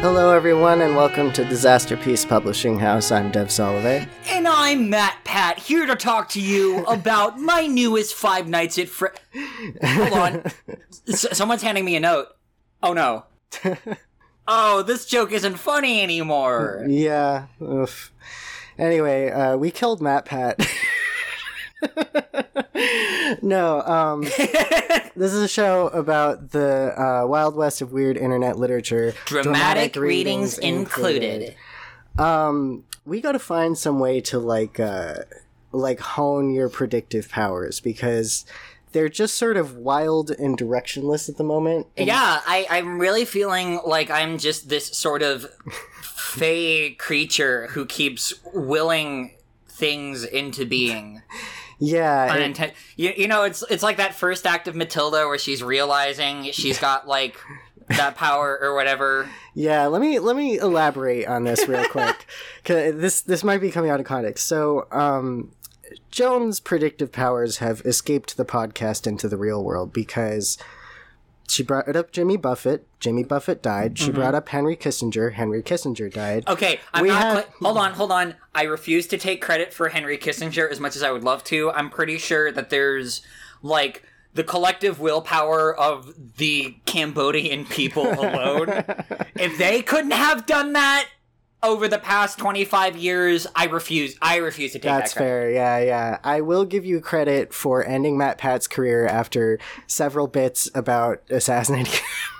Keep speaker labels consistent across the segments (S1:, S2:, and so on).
S1: Hello, everyone, and welcome to Disaster Peace Publishing House. I'm Dev Solovey.
S2: And I'm Matt Pat, here to talk to you about my newest Five Nights at Fre- Hold on. S- someone's handing me a note. Oh no. oh, this joke isn't funny anymore.
S1: Yeah. Oof. Anyway, uh, we killed Matt Pat. no, um, this is a show about the uh, Wild West of weird internet literature.
S2: Dramatic, readings, included.
S1: Um, we got to find some way to like, uh, like hone your predictive powers because they're just sort of wild and directionless at the moment. And-
S2: Yeah, I, I'm really feeling like I'm just this sort of fey creature who keeps willing things into being.
S1: yeah.
S2: Uninten- you, you know, it's it's like that first act of Matilda where she's realizing she's got like that power or whatever.
S1: Yeah, let me let me elaborate on this real quick. Cause this this might be coming out of context. So, um, Joan's predictive powers have escaped the podcast into the real world because she brought up Jimmy Buffett. Jimmy Buffett died. She brought mm-hmm. up Henry Kissinger. Henry Kissinger died.
S2: Okay, I'm
S1: We
S2: not.
S1: have-
S2: cla- hold on, hold on. I refuse to take credit for Henry Kissinger as much as I would love to. I'm pretty sure that there's like the collective willpower of the Cambodian people alone. if they couldn't have done that over the past 25 years, I refuse. I refuse to take
S1: That's
S2: that credit.
S1: fair. Yeah, yeah. I will give you credit for ending Matt Pat's career after several bits about assassinating.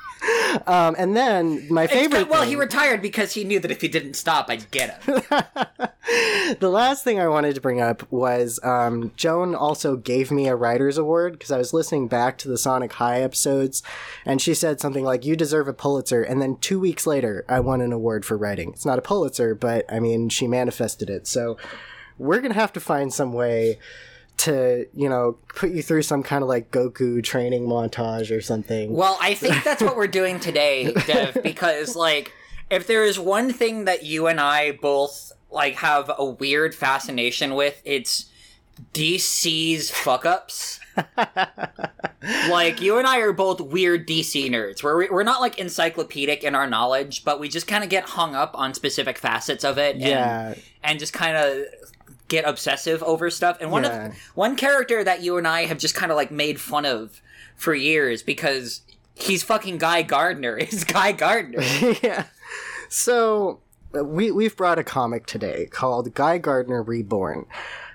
S1: um, and then my favorite.
S2: well,
S1: thing-
S2: he retired because he knew that if he didn't stop, I'd get him.
S1: the last thing I wanted to bring up was um, Joan also gave me a writer's award because I was listening back to the Sonic High episodes, and she said something like, "You deserve a Pulitzer." And then two weeks later, I won an award for writing. It's not a Pulitzer, but I mean, she manifested it. So we're gonna have to find some way to, you know, put you through some kind of like Goku training montage or something.
S2: Well, I think that's what we're doing today, Dev, because like if there is one thing that you and I both like have a weird fascination with, it's DC's fuck ups. like you and I are both weird DC nerds. We're we're not like encyclopedic in our knowledge, but we just kind of get hung up on specific facets of it. and-
S1: Yeah.
S2: and just kind of get obsessive over stuff. And one
S1: Yeah.
S2: of one character that you and I have just kind of like made fun of for years because he's fucking Guy Gardner. Is Guy Gardner?
S1: yeah. So uh, we we've brought a comic today called Guy Gardner Reborn.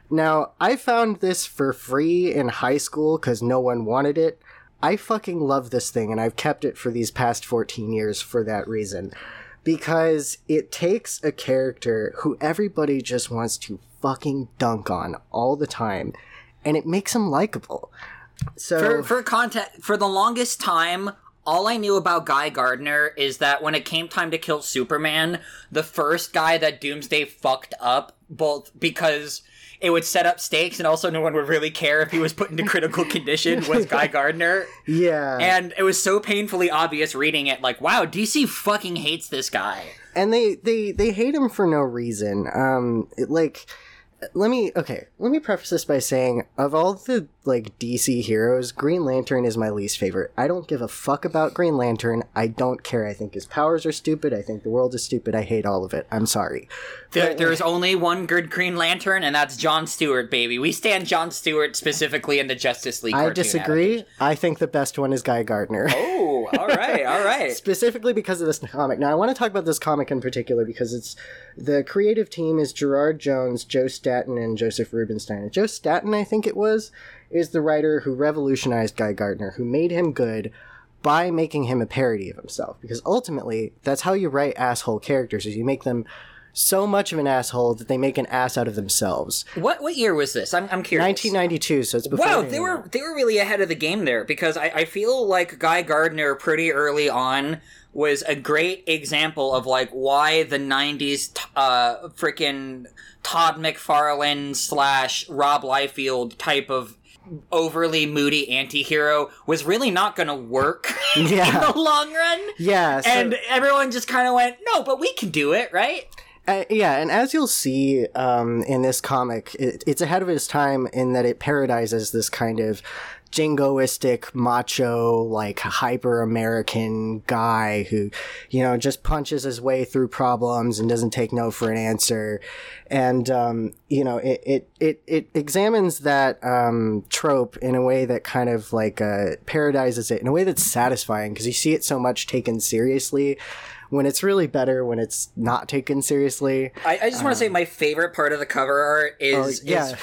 S1: Now I found this for free in high school because no one wanted it. I fucking love this thing, and I've kept it for these past fourteen years for that reason. Because it takes a character who everybody just wants to fucking dunk on all the time, and it makes him likable. So
S2: for for context, for the longest time. All I knew about Guy Gardner is that when it came time to kill Superman, the first guy that Doomsday fucked up, both because it would set up stakes and also no one would really care if he was put into critical condition, was Guy Gardner.
S1: yeah,
S2: And it was so painfully obvious reading it, like, wow, DC fucking hates this guy.
S1: and they they they hate him for no reason um it, like let me okay let me preface this by saying of all the like dc heroes green lantern is my least favorite. I don't give a fuck about green lantern. I don't care. I think his powers are stupid. I think the world is stupid. I hate all of it. I'm sorry
S2: There, there's only one good Green Lantern, and that's John Stewart, baby. We stand John Stewart specifically in the Justice League.
S1: i disagree i think the best one is guy gardner
S2: Oh, all right, all right.
S1: specifically because of this comic. Now, I want to talk about this comic in particular because it's the creative team is Gerard Jones, Joe Staton, and Joseph Rubinstein. And Joe Staton, I think it was, is the writer who revolutionized Guy Gardner, who made him good by making him a parody of himself. Because ultimately, that's how you write asshole characters: is you make them so much of an asshole that they make an ass out of themselves.
S2: What what year was this? I'm I'm curious.
S1: 1992, so it's before.
S2: Wow,
S1: the
S2: they were they were really ahead of the game there because I, I feel like Guy Gardner pretty early on was a great example of like why the '90s t- uh freaking Todd McFarlane slash Rob Liefeld type of overly moody anti-hero was really not going to work
S1: Yeah.
S2: in the long run.
S1: Yeah, so-
S2: and everyone just kind of went, "No, but we can do it, right?"
S1: Uh, yeah, and as you'll see um, in this comic, it, it's ahead of its time in that it parodises this kind of jingoistic, macho, like hyper American guy who, you know, just punches his way through problems and doesn't take no for an answer. And, um, you know, it, it, it, it examines that, um, trope in a way that kind of like, uh, paradizes it in a way that's satisfying because you see it so much taken seriously when it's really better when it's not taken seriously.
S2: I, I just want to say my favorite part of the cover art is,
S1: Oh, yeah.
S2: is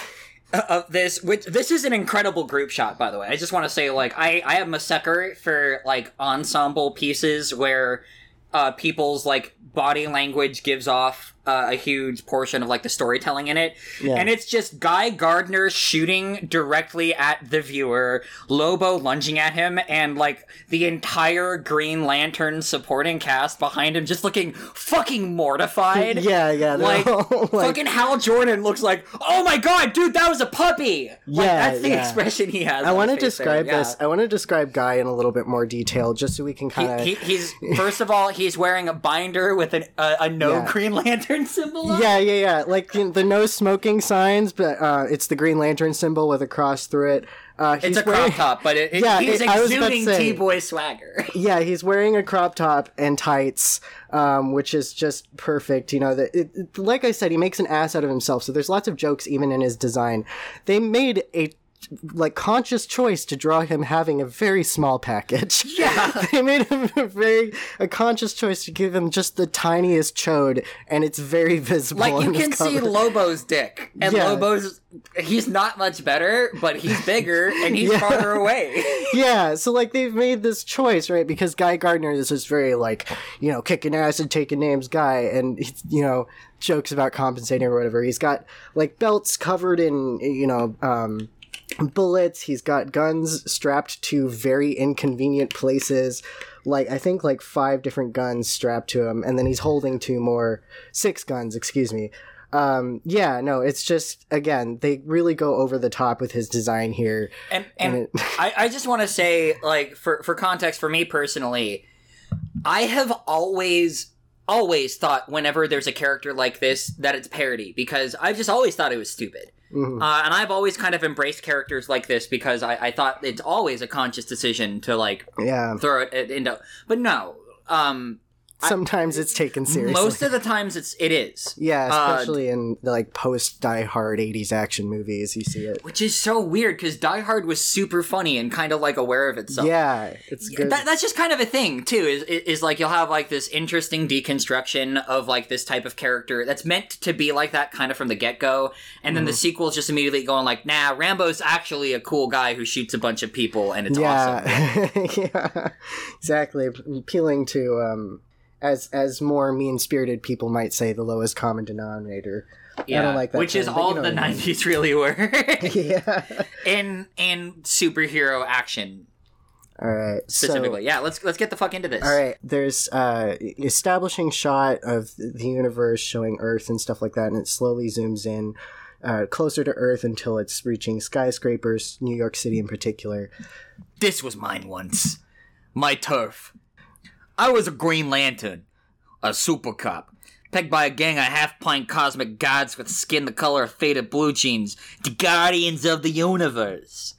S2: of this which this is an incredible group shot by the way i just want to say like i i am a sucker for like ensemble pieces where uh people's like body language gives off uh, a huge portion of like the storytelling in it
S1: Yeah.
S2: and it's just guy gardner shooting directly at the viewer lobo lunging at him and like the entire green lantern supporting cast behind him just looking fucking mortified
S1: Yeah, yeah,
S2: like,
S1: all, like-
S2: fucking Hal Jordan looks like, oh my god, dude, that was a puppy. Like,
S1: Yeah,
S2: that's the
S1: yeah.
S2: expression he has.
S1: I want to describe
S2: there,
S1: this.
S2: yeah.
S1: I want to describe Guy in a little bit more detail, just so we can kind of.
S2: He, he, he's first of all, he's wearing a binder with an, a, a no. Green Lantern symbol. on.
S1: Yeah, yeah, yeah. Like the, the no smoking signs, but uh, it's the Green Lantern symbol with a cross through it. Uh, he's
S2: it's a crop top, but it, it-
S1: Yeah,
S2: he's
S1: it- I was about to
S2: exuding
S1: say-
S2: T boy swagger.
S1: Yeah, he's wearing a crop top and tights, um, which is just perfect. You know, that it, it- like I said, he makes an ass out of himself. So there's lots of jokes even in his design. They made a like conscious choice to draw him having a very small package.
S2: Yeah.
S1: they made him a very a conscious choice to give him just the tiniest chode, and it's very visible.
S2: Like you can see. Lobo's dick, and
S1: Yeah.
S2: Lobo's he's not much better, but he's bigger and he's
S1: Yeah.
S2: farther away.
S1: yeah, so like they've made this choice, right? Because Guy Gardner is this very like, you know, kicking ass and taking names guy, and he's, you know, jokes about compensating or whatever. He's got like belts covered in, you know, um, bullets. He's got guns strapped to very inconvenient places. Like I think like five different guns strapped to him, and then he's holding two more, six guns, excuse me. Um, yeah, no, it's just again they really go over the top with his design here.
S2: And and,
S1: And it-
S2: I, I just want to say, like, for for context, for me personally, I have always always thought whenever there's a character like this that it's parody because I've just always thought it was stupid.
S1: Mhm.
S2: Uh, and I've always kind of embraced characters like this because I, I thought it's always a conscious decision to like
S1: Yeah.
S2: throw it into. But no, um,
S1: Sometimes it's taken seriously.
S2: most of the times it's it is.
S1: yeah,
S2: uh,
S1: especially in the, like post Die Hard '80s action movies, you see it.
S2: Which is so weird because Die Hard was super funny and kind of like aware of itself.
S1: Yeah, it's good.
S2: That, that's just kind of a thing too. Is, is is like you'll have like this interesting deconstruction of like this type of character that's meant to be like that kind of from the get go, and then the sequel's just immediately going like, nah, Rambo's actually a cool guy who shoots a bunch of people, and it's awesome.
S1: yeah, yeah, exactly. Appealing to um, as as more mean spirited people might say, the lowest common denominator.
S2: Yeah,
S1: don't like that
S2: which is
S1: term, but
S2: all
S1: you know
S2: the
S1: what I mean.
S2: '90s really were
S1: yeah.
S2: in in superhero action
S1: All right. So,
S2: specifically. yeah, let's let's get the fuck into this.
S1: All right, there's uh establishing shot of the universe showing Earth and stuff like that, and it slowly zooms in uh, closer to Earth until it's reaching skyscrapers, New York City in particular.
S2: This was mine once. My turf. I was a Green Lantern. A super cop. Pegged by a gang of half pint cosmic gods with skin the color of faded blue jeans. The Guardians of the Universe.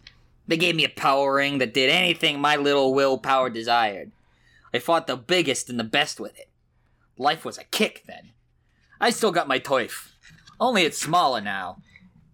S2: They gave me a power ring that did anything my little willpower desired. I fought the biggest and the best with it. Life was a kick then. I still got my turf. Only it's smaller now.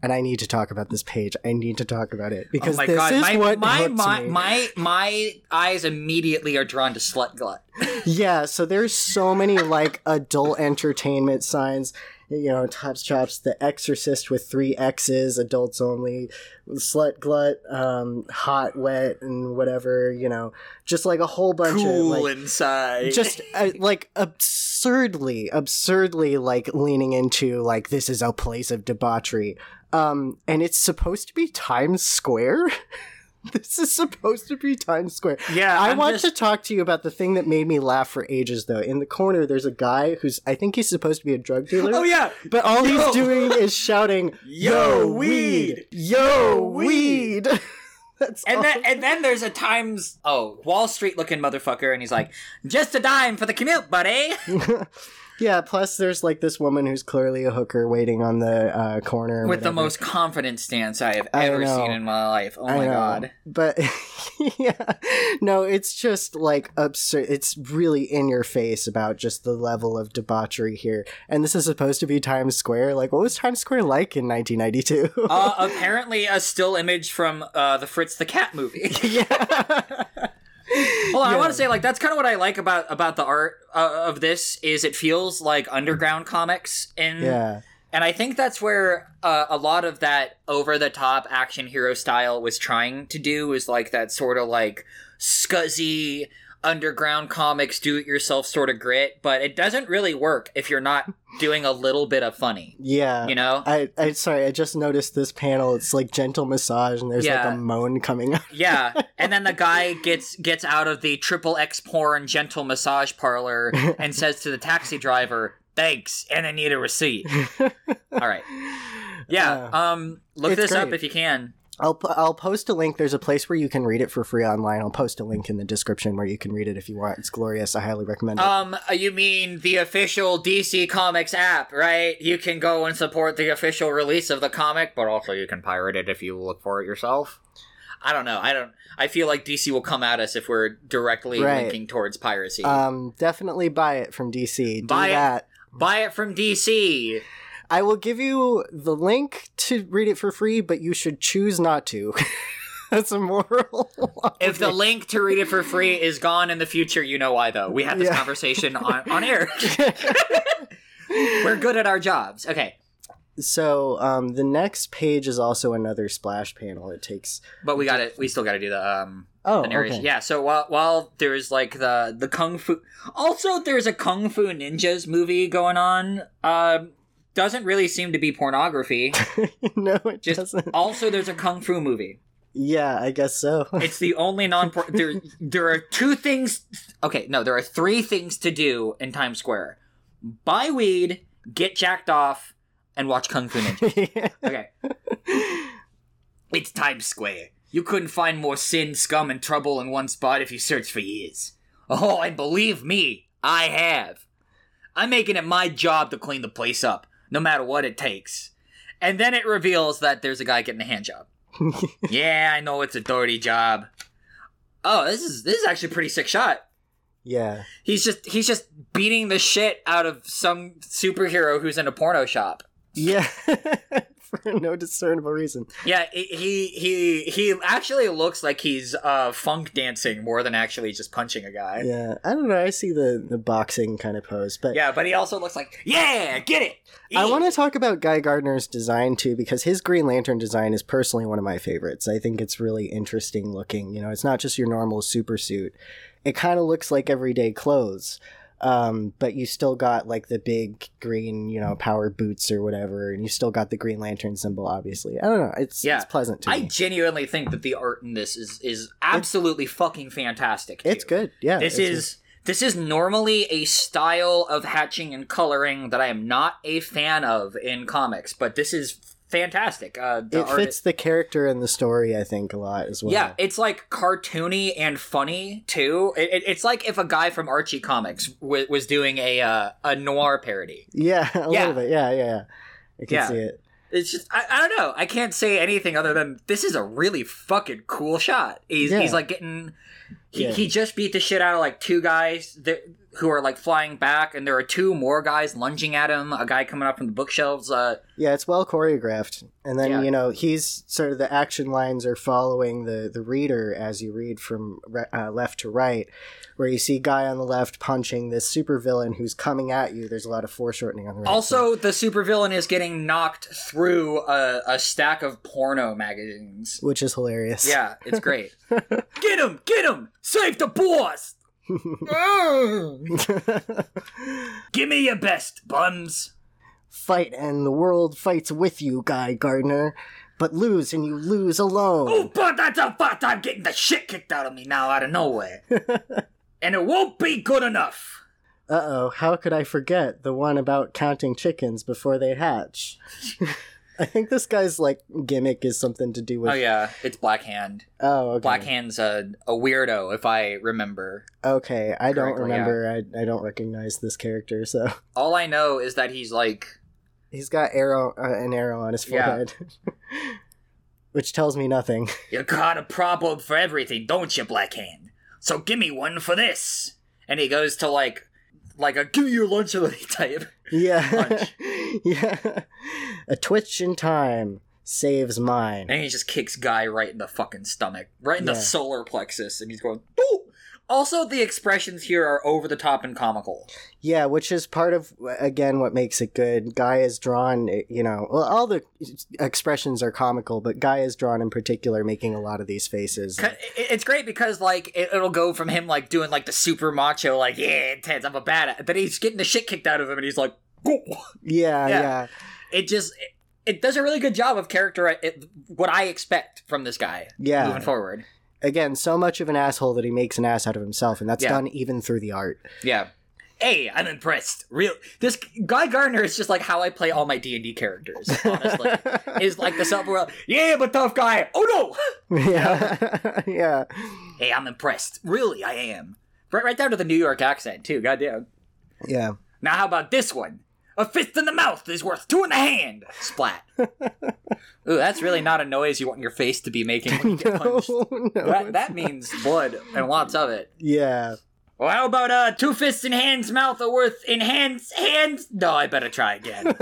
S1: And I need to talk about this page. I need to talk about it
S2: Oh
S1: because
S2: my
S1: this
S2: god,
S1: is
S2: my
S1: what
S2: my my,
S1: me.
S2: my my eyes immediately are drawn to slut glut.
S1: Yeah, so there's so many like adult entertainment signs. You know, Tops Chops, The Exorcist with three X's, adults only, Slut Glut, um, Hot Wet, and whatever. You know, just like a whole bunch of
S2: cool
S1: like
S2: inside.
S1: just uh, like absurdly, absurdly like leaning into like this is a place of debauchery. Um, and it's supposed to be Times Square. this is supposed to be Times Square.
S2: yeah,
S1: I
S2: I'm
S1: want
S2: just-
S1: to talk to you about the thing that made me laugh for ages, though. In the corner, there's a guy who's, I think he's supposed to be a drug dealer.
S2: Oh yeah,
S1: But all
S2: Yo.
S1: he's doing is shouting,
S2: Yo,
S1: Yo,
S2: weed!
S1: Yo, weed! That's
S2: and
S1: all.
S2: then and then there's a Times oh Wall Street looking motherfucker, and he's like, just a dime for the commute, buddy.
S1: Yeah, plus there's like this woman who's clearly a hooker waiting on the uh, corner. or
S2: With the most confident stance I have ever seen in my life. Oh
S1: I
S2: my
S1: know.
S2: god.
S1: But yeah, no, it's just like absurd. It's really in your face about just the level of debauchery here. And this is supposed to be Times Square. Like, what was Times Square like in 1992?
S2: Uh, apparently, a still image from uh, the Fritz the Cat movie.
S1: yeah.
S2: Hold on, I want to say like that's kind of what I like about about the art uh, of this is it feels like underground comics and
S1: yeah.
S2: and I think that's where uh, a lot of that over the top action hero style was trying to do was like that sort of like scuzzy underground comics do it yourself sort of grit, but it doesn't really work if you're not doing a little bit of funny,
S1: Yeah.
S2: you know?
S1: I, I sorry, I just noticed this panel. It's like gentle massage, and there's
S2: Yeah.
S1: like a moan coming out.
S2: Yeah, and then the guy gets gets out of the triple X porn gentle massage parlor and says to the taxi driver, "Thanks, and I need a receipt." All right. Yeah.
S1: Uh,
S2: Um. Look this up if you can.
S1: I'll I'll post a link. There's a place where you can read it for free online. I'll post a link in the description where you can read it if you want. It's glorious. I highly recommend it.
S2: Um. uh, You mean the official DC Comics app, right? You can go and support the official release of the comic, but also you can pirate it if you look for it yourself. I don't know. I don't. I feel like DC will come at us if we're directly
S1: Right.
S2: linking towards piracy.
S1: um, definitely buy it from DC. Do
S2: Buy it. Buy it from DC.
S1: I will give you the link to read it for free, but you should choose not to. That's a moral.
S2: If the link to read it for free is gone in the future, you know why though. We had this
S1: Yeah.
S2: conversation on, on air. We're good at our jobs. Okay.
S1: so um, the next page is also another splash panel. It takes
S2: But we got it. We still got to do the um
S1: oh
S2: the
S1: okay.
S2: Yeah. So while while there's like the the kung fu, also there's a kung fu ninjas movie going on. Um, doesn't really seem to be pornography.
S1: no, it
S2: Just
S1: doesn't.
S2: also there's a kung fu movie.
S1: Yeah, I guess so.
S2: It's the only non there there are two things okay, no, there are three things to do in Times Square. Buy weed, get jacked off, and watch Kung Fu Ninja. Okay. It's Times Square. You couldn't find more sin, scum, and trouble in one spot if you searched for years. Oh, and believe me, I have. I'm making it my job to clean the place up, no matter what it takes. And then it reveals that there's a guy getting a hand job. yeah, I know it's a dirty job. Oh, this is this is actually a pretty sick shot.
S1: yeah.
S2: He's just he's just beating the shit out of some superhero who's in a porno shop.
S1: Yeah. For no discernible reason.
S2: Yeah, he he he, actually looks like he's uh, funk dancing more than actually just punching a guy. Yeah.
S1: I don't know. I see the, the boxing kind of pose, but yeah,
S2: but he also looks like yeah, get it.
S1: I want to talk about Guy Gardner's design too, because his Green Lantern design is personally one of my favorites. I think it's really interesting looking. You know, it's not just your normal super suit. It kind of looks like everyday clothes. Um, but you still got like the big green, you know, power boots or whatever, and you still got the Green Lantern symbol, obviously. I don't know. It's
S2: Yeah.
S1: it's pleasant to
S2: I
S1: me.
S2: genuinely think that the art in this is is absolutely fucking fantastic.
S1: It's good. Yeah.
S2: This
S1: it's-
S2: is this is normally a style of hatching and coloring that I am not a fan of in comics, but this is fantastic. Uh,
S1: it fits the character and the story, I think, a lot as well.
S2: Yeah, it's like cartoony and funny too. It, it- it's like if a guy from Archie Comics w- was doing a uh, a noir parody.
S1: Yeah, a
S2: Yeah.
S1: little bit. Yeah, yeah, yeah. I can
S2: Yeah.
S1: see it.
S2: It's just I, I don't know. I can't say anything other than this is a really fucking cool shot. He's
S1: Yeah.
S2: he's like getting he, he just beat the shit out of like two guys that, who are like flying back, and there are two more guys lunging at him. A guy coming up from the bookshelves. Uh,
S1: Yeah, it's well choreographed. And then,
S2: Yeah.
S1: you know, he's sort of the action lines are following the, the reader as you read from re- uh, left to right, where you see guy on the left punching this supervillain who's coming at you. There's a lot of foreshortening on the right.
S2: also, the supervillain is getting knocked through a, a stack of porno magazines.
S1: which is hilarious.
S2: Yeah, it's great. get him! Get him! Save the boss! Give me your best, bums!
S1: Fight and the world fights with you, Guy Gardner, but lose and you lose alone.
S2: Oh, but that's a but I'm getting the shit kicked out of me now out of nowhere. and it won't be good enough.
S1: Uh oh, how could I forget the one about counting chickens before they hatch? I think this guy's like gimmick is something to do with.
S2: Oh yeah, it's Black Hand.
S1: Oh, okay.
S2: Black Hand's a, a weirdo, if I remember.
S1: Okay, I don't
S2: Correctly, yeah.
S1: remember. I I don't recognize this character, so
S2: All I know is that he's like
S1: he's got arrow uh, an arrow on his
S2: Yeah.
S1: forehead, which tells me nothing.
S2: You got a problem for everything, don't you, Black Hand? So give me one for this. And he goes to like like a give me your lunch already type.
S1: Yeah, yeah. A twitch in time saves mine.
S2: And he just kicks Guy right in the fucking stomach. Right in the solar plexus, and he's going Boo! Also the expressions here are over the top and comical.
S1: Yeah, which is part of again what makes it good. Guy is drawn, eh, you know, well, all the expressions are comical, but Guy is drawn in particular, making a lot of these faces.
S2: It's great because like it, it'll go from him like doing like the super macho like yeah intense I'm a bad but he's getting the shit kicked out of him and he's like "Go."
S1: Yeah,
S2: Yeah.
S1: yeah,
S2: it just it, it does a really good job of character it, what I expect from this guy
S1: yeah.
S2: moving forward.
S1: Again, so much of an asshole that he makes an ass out of himself, and that's
S2: Yeah.
S1: done even through the art.
S2: Yeah. Hey, I'm impressed. Real this guy Gardner is just like how I play all my D and D characters. Honestly, is like the self world. Yeah, a tough guy. Oh no.
S1: yeah, yeah,
S2: Hey, I'm impressed. Really, I am. Right, right down to the New York accent too. Goddamn.
S1: yeah.
S2: Now, how about this one? A fist in the mouth is worth two in the hand. Splat. Ooh, that's really not a noise you want your face to be making when you get punched.
S1: no, no,
S2: That, that means blood and lots of it.
S1: yeah.
S2: Well, how about uh, two fists in hands mouth are worth in hands hands? No, I better try again.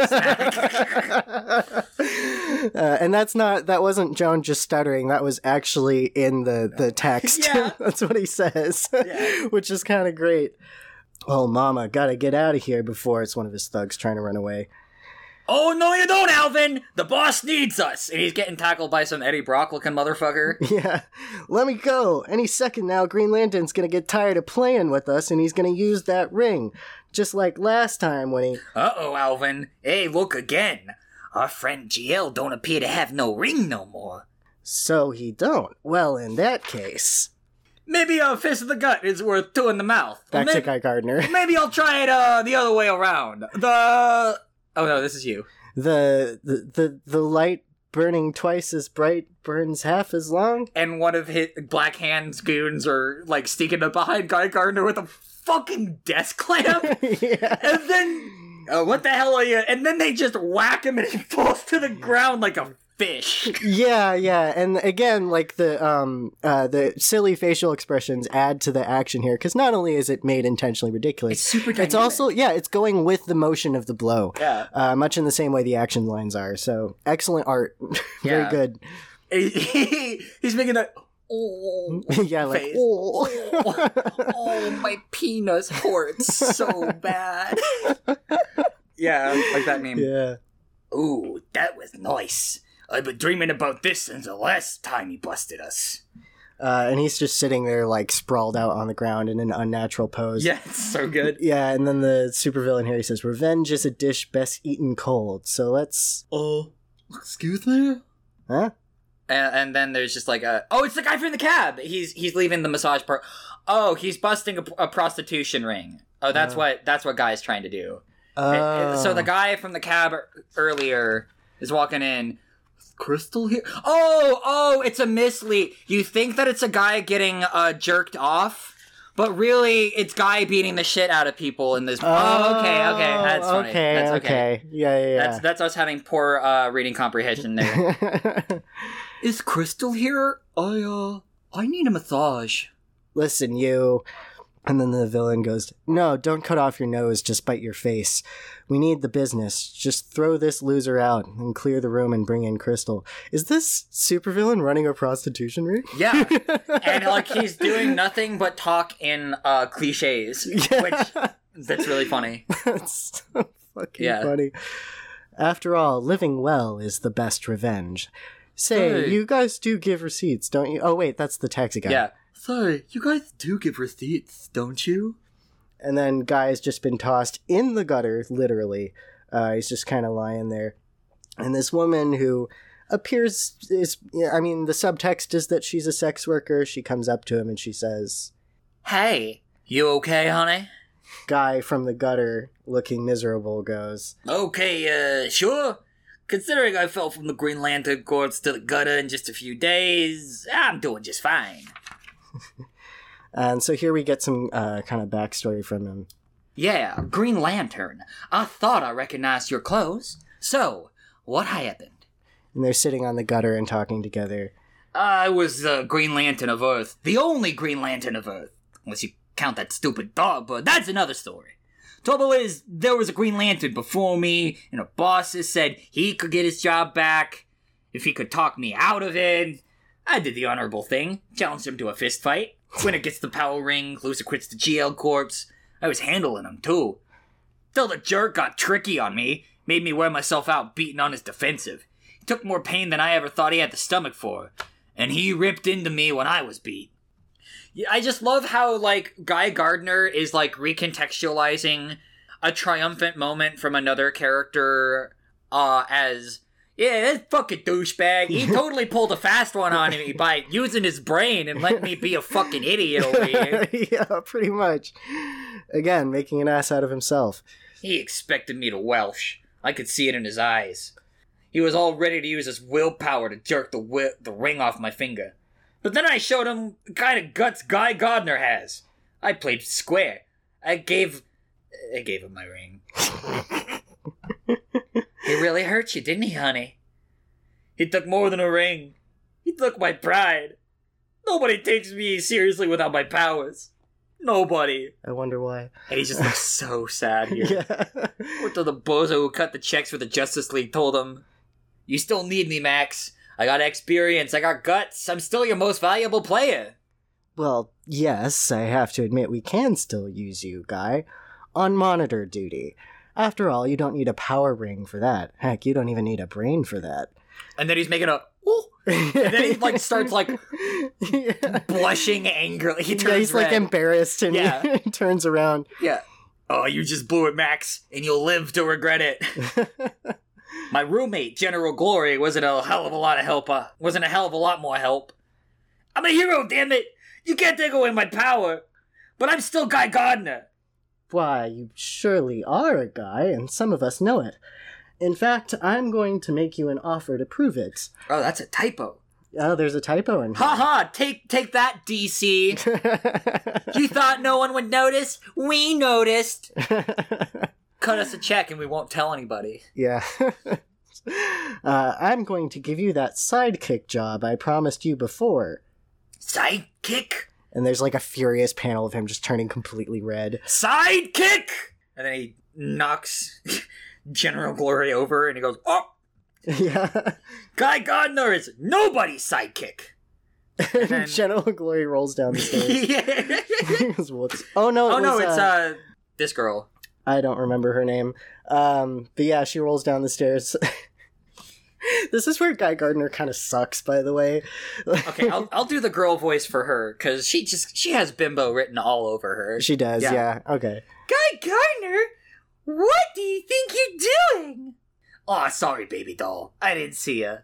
S1: Uh, and that's not that wasn't Joan just stuttering. That was actually in the the text.
S2: Yeah.
S1: that's what he says,
S2: Yeah.
S1: which is kind of great. Oh, mama, gotta get out of here before it's one of his thugs trying to run away.
S2: oh no, you don't, Alvin. The boss needs us, and he's getting tackled by some Eddie Brock looking motherfucker.
S1: Yeah, let me go. Any second now, Green Lantern's gonna get tired of playing with us, and he's gonna use that ring, just like last time when he.
S2: Uh oh, Alvin. Hey, look again. Our friend GL don't appear to have no ring no more.
S1: So he don't. Well, in that case,
S2: Maybe a fist in the gut is worth two in the mouth.
S1: back
S2: maybe,
S1: to Guy Gardner.
S2: maybe I'll try it uh the other way around. The oh no, this is you.
S1: The the the, the light burning twice as bright burns half as long.
S2: And one of his Black Hand's goons are like sneaking up behind Guy Gardner with a fucking desk clamp.
S1: yeah.
S2: and then uh, what the hell are you? And then they just whack him and he falls to the ground like a fish.
S1: Yeah, yeah, and again, like the um uh the silly facial expressions add to the action here because not only is it made intentionally ridiculous,
S2: It's super
S1: it's also yeah, it's going with the motion of the blow.
S2: yeah.
S1: Uh, much in the same way the action lines are. So excellent art, very
S2: Yeah.
S1: good.
S2: He's making that. Oh,
S1: yeah, like
S2: Face.
S1: oh.
S2: oh, my penis hurts so bad. yeah, like that meme.
S1: yeah.
S2: Ooh, that was nice. I've been dreaming about this since the last time he busted us.
S1: Uh, and he's just sitting there like sprawled out on the ground in an unnatural pose.
S2: Yeah, it's so good.
S1: Yeah, and then the supervillain here he says, "Revenge is a dish best eaten cold." So let's,
S2: Oh, excuse me.
S1: huh?
S2: And, and then there's just like a oh, it's the guy from the cab. He's he's leaving the massage part. Oh, he's busting a, a prostitution ring. Oh, that's
S1: Uh.
S2: what that's what guy's trying to do.
S1: Oh.
S2: Uh, So the guy from the cab earlier is walking in. Crystal here? Oh, oh, it's a mislead. You think that it's a guy getting uh, jerked off, but really it's guy beating the shit out of people in this. Oh, okay, okay, that's funny.
S1: Okay,
S2: that's okay.
S1: okay. Yeah, yeah,
S2: That's that's us having poor uh, reading comprehension there. Is Crystal here? I uh, I need a massage.
S1: Listen, you. And then the villain goes, No, don't cut off your nose, just bite your face. We need the business. Just throw this loser out and clear the room and bring in Crystal. Is this supervillain running a prostitution ring?
S2: Yeah, and like he's doing nothing but talk in uh, cliches,
S1: Yeah.
S2: which that's really funny.
S1: That's so fucking
S2: Yeah.
S1: funny. After all, living well is the best revenge. Say,
S2: Hey.
S1: you guys do give receipts, don't you? Oh, wait, that's the taxi guy.
S2: Yeah. Sorry, you guys do give receipts, don't you?
S1: And then Guy's just been tossed in the gutter, literally. Uh, he's just kind of lying there. And this woman who appears is, I mean, the subtext is that she's a sex worker. She comes up to him and she says,
S2: Hey, you okay, honey?
S1: Guy from the gutter, looking miserable, goes,
S2: Okay, uh, sure. considering I fell from the Green Lantern Corps to the gutter in just a few days, I'm doing just fine.
S1: And so here we get some uh, kind of backstory from him.
S2: Yeah, Green Lantern. I thought I recognized your clothes. So, what happened?
S1: And they're sitting on the gutter and talking together.
S2: I was the Green Lantern of Earth. The only Green Lantern of Earth. Unless you count that stupid dog, but that's another story. Trouble is, there was a Green Lantern before me, and our bosses said he could get his job back if he could talk me out of it. I did the honorable thing, challenged him to a fist fight. Winner gets the power ring, loser quits the GL Corps. I was handling him too. Till the jerk got tricky on me, made me wear myself out beating on his defensive. He took more pain than I ever thought he had the stomach for, and he ripped into me when I was beat. I just love how like Guy Gardner is like recontextualizing a triumphant moment from another character uh as yeah, that fucking douchebag. He totally pulled a fast one on me by using his brain and letting me be a fucking idiot over here.
S1: yeah, pretty much. Again, making an ass out of himself.
S2: He expected me to Welsh. I could see it in his eyes. He was all ready to use his willpower to jerk the wi- the ring off my finger. But then I showed him the kind of guts Guy Gardner has. I played square. I gave I gave him my ring. he really hurt you, didn't he, honey? He took more than a ring. He took my pride. Nobody takes me seriously without my powers. Nobody.
S1: I wonder why.
S2: And he just looks so sad here.
S1: Yeah.
S2: What to the bozo who cut the checks for the Justice League told him, You still need me, Max. I got experience, I got guts, I'm still your most valuable player.
S1: well, yes, I have to admit we can still use you, Guy. On monitor duty. After all, you don't need a power ring for that. Heck, you don't even need a brain for that.
S2: And then he's making a ooh, and then he like starts like
S1: yeah.
S2: blushing angrily. He turns
S1: Yeah, he's like embarrassed and
S2: Yeah.
S1: he turns around.
S2: Yeah. Oh, you just blew it, Max, and you'll live to regret it. My roommate, General Glory, wasn't a hell of a lot of help. Uh, wasn't a hell of a lot more help. I'm a hero, damn it! You can't take away my power. But I'm still Guy Gardner.
S1: Why, you surely are a guy, and some of us know it. In fact, I'm going to make you an offer to prove it.
S2: Oh, that's a typo.
S1: Oh, there's a typo in
S2: Ha ha! Take take that, DC. You thought no one would notice? We noticed. Cut us a check and we won't tell anybody.
S1: yeah. uh, I'm going to give you that sidekick job I promised you before.
S2: Sidekick?
S1: And there's like a furious panel of him just turning completely red.
S2: Sidekick! And then he knocks General Glory over and he goes, Oh,
S1: yeah.
S2: Guy Gardner is nobody's sidekick. then-
S1: General Glory rolls down the stairs.
S2: yeah.
S1: "Whoops." oh no!
S2: Oh no,
S1: was,
S2: it's uh this girl.
S1: I don't remember her name. Um, but yeah, she rolls down the stairs. this is where Guy Gardner kind of sucks, by the way.
S2: Okay, I'll I'll do the girl voice for her because she just she has bimbo written all over her.
S1: she does,
S2: Yeah.
S1: yeah. Okay.
S2: Guy Gardner, what do you think you're doing? Aw, sorry, baby doll. I didn't see ya.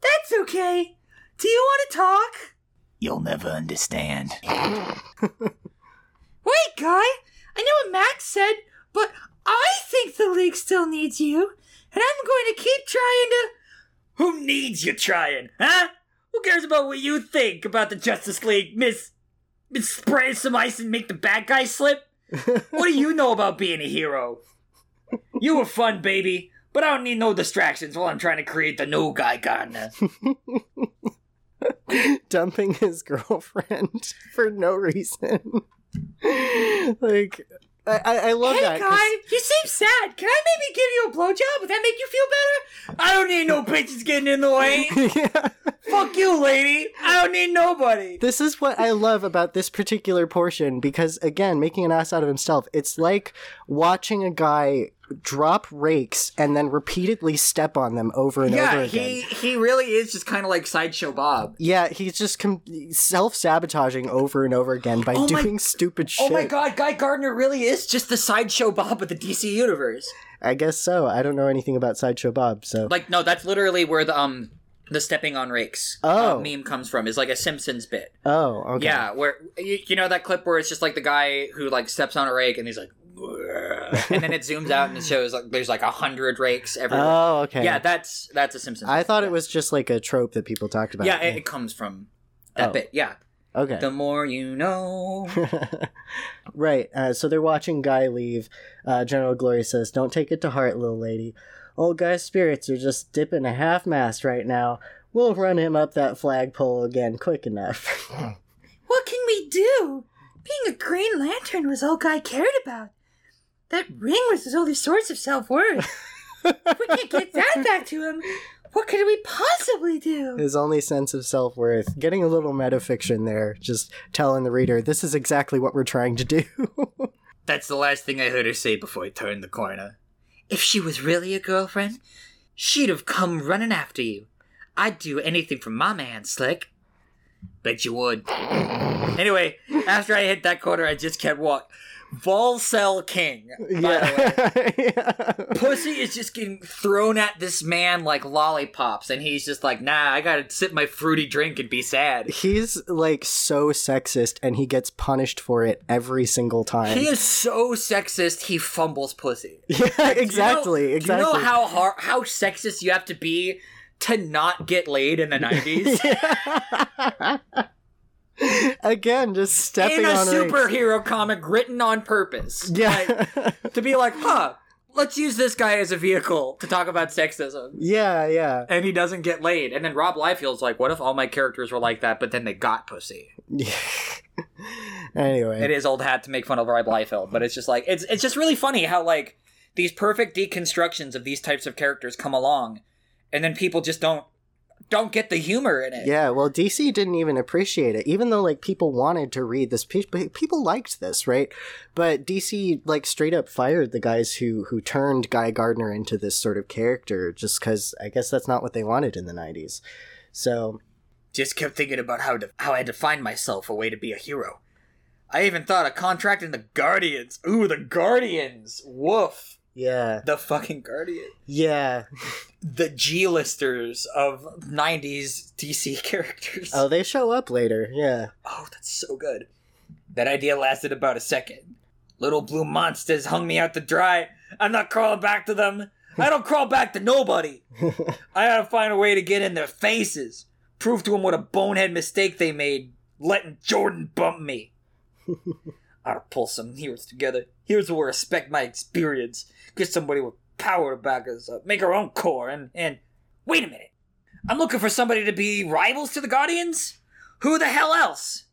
S2: That's okay. Do you want to talk? You'll never understand. Wait, Guy. I know what Max said, but I think the league still needs you, and I'm going to keep trying to. Who needs you trying, huh? Who cares about what you think about the Justice League, Miss? Miss spray some ice and make the bad guy slip? What do you know about being a hero? You were fun, baby, but I don't need no distractions while I'm trying to create the new Guy Gardner.
S1: Dumping his girlfriend for no reason. like, I, I, I love
S2: hey,
S1: that.
S2: you seem sad. Can I maybe give you a blowjob? Would that make you feel better? I don't need no bitches getting in the way.
S1: yeah.
S2: Fuck you, lady. I don't need nobody.
S1: This is what I love about this particular portion because, again, making an ass out of himself, it's like watching a guy drop rakes and then repeatedly step on them over and over
S2: Yeah,
S1: again.
S2: he he really is just kind of like sideshow Bob.
S1: Yeah, he's just com- self sabotaging over and over again by
S2: Oh my-
S1: doing stupid shit.
S2: Oh my god, Guy Gardner really is just the sideshow Bob of the DC universe.
S1: I guess so. I don't know anything about Sideshow Bob, so.
S2: Like, no, that's literally where the um the stepping on rakes
S1: Oh.
S2: uh, meme comes from. Is like a Simpsons bit.
S1: oh, okay.
S2: Yeah, where you, you know that clip where it's just like the guy who like steps on a rake and he's like, and then it zooms out and it shows like there's like a hundred rakes everywhere.
S1: Oh, okay.
S2: Yeah, that's that's a Simpsons.
S1: I thought it was just like a trope that people talked about.
S2: Yeah, it, it comes from that
S1: Oh.
S2: bit. Yeah,
S1: okay.
S2: the more you know.
S1: right. Uh, so they're watching Guy leave. Uh, General Glory says, "Don't take it to heart, little lady. Old Guy's spirits are just dipping a half mast right now. We'll run him up that flagpole again quick enough."
S3: What can we do? Being a Green Lantern was all Guy cared about. That ring was his only source of self worth. if we can't get that back to him, what could we possibly do?
S1: His only sense of self worth. Getting a little metafiction there, just telling the reader this is exactly what we're trying to do.
S2: That's the last thing I heard her say before I turned the corner.
S3: If she was really a girlfriend, she'd have come running after you. I'd do anything for my man, Slick.
S2: Bet you would. Anyway, after I hit that corner, I just kept walking. Volcel King. By the way.
S1: yeah.
S2: Pussy is just getting thrown at this man like lollipops, and he's just like, nah, I gotta sip my fruity drink and be sad.
S1: He's like so sexist and he gets punished for it every single time.
S2: He is so sexist, he fumbles pussy.
S1: yeah, exactly,
S2: you know,
S1: exactly.
S2: Do you know how hard, how sexist you have to be to not get laid in the 90s?
S1: Again, just stepping
S2: in a superhero comic written on purpose.
S1: Yeah.
S2: Like, to be like, huh, let's use this guy as a vehicle to talk about sexism.
S1: yeah, yeah.
S2: And he doesn't get laid. And then Rob Liefeld's like, what if all my characters were like that, but then they got pussy?
S1: anyway.
S2: It is old hat to make fun of Rob Liefeld, but it's just like it's it's just really funny how like these perfect deconstructions of these types of characters come along, and then people just don't don't get the humor in it.
S1: Yeah, well, DC didn't even appreciate it, even though like people wanted to read this. pe- People liked this, right? But DC like straight up fired the guys who who turned Guy Gardner into this sort of character, just because I guess that's not what they wanted in the '90s. So
S2: Just kept thinking about how to how I had to find myself a way to be a hero. I even thought of contracting the Guardians. Ooh, the Guardians! Woof!
S1: Yeah,
S2: The fucking Guardian.
S1: yeah.
S2: The G-listers of '90s DC characters.
S1: Oh, they show up later. Yeah,
S2: Oh, that's so good. That idea lasted about a second. Little blue monsters hung me out to dry. I'm not crawling back to them. I don't crawl back to nobody. I gotta find a way to get in their faces. Prove to them what a bonehead mistake they made, letting Jordan bump me. I'll pull some heroes together. Heroes who will respect my experience. Get somebody with power to back us up. Make our own core and and wait a minute. I'm looking for somebody to be rivals to the Guardians? Who the hell else?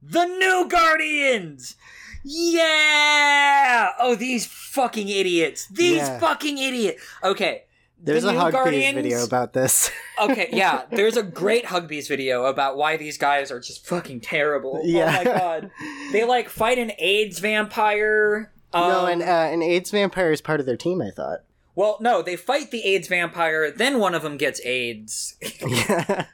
S2: The new Guardians! Yeah! Oh, these fucking idiots. These
S1: Yeah.
S2: fucking idiot. Okay.
S1: There's
S2: the
S1: a Hugbees
S2: Guardians-
S1: video about this.
S2: Okay, yeah. There's a great Hugbees video about why these guys are just fucking terrible.
S1: Yeah.
S2: Oh my god. They like fight an AIDS vampire. Um,
S1: no, and uh, an AIDS vampire is part of their team. I thought.
S2: well, no, they fight the AIDS vampire. Then one of them gets AIDS,
S1: Yeah.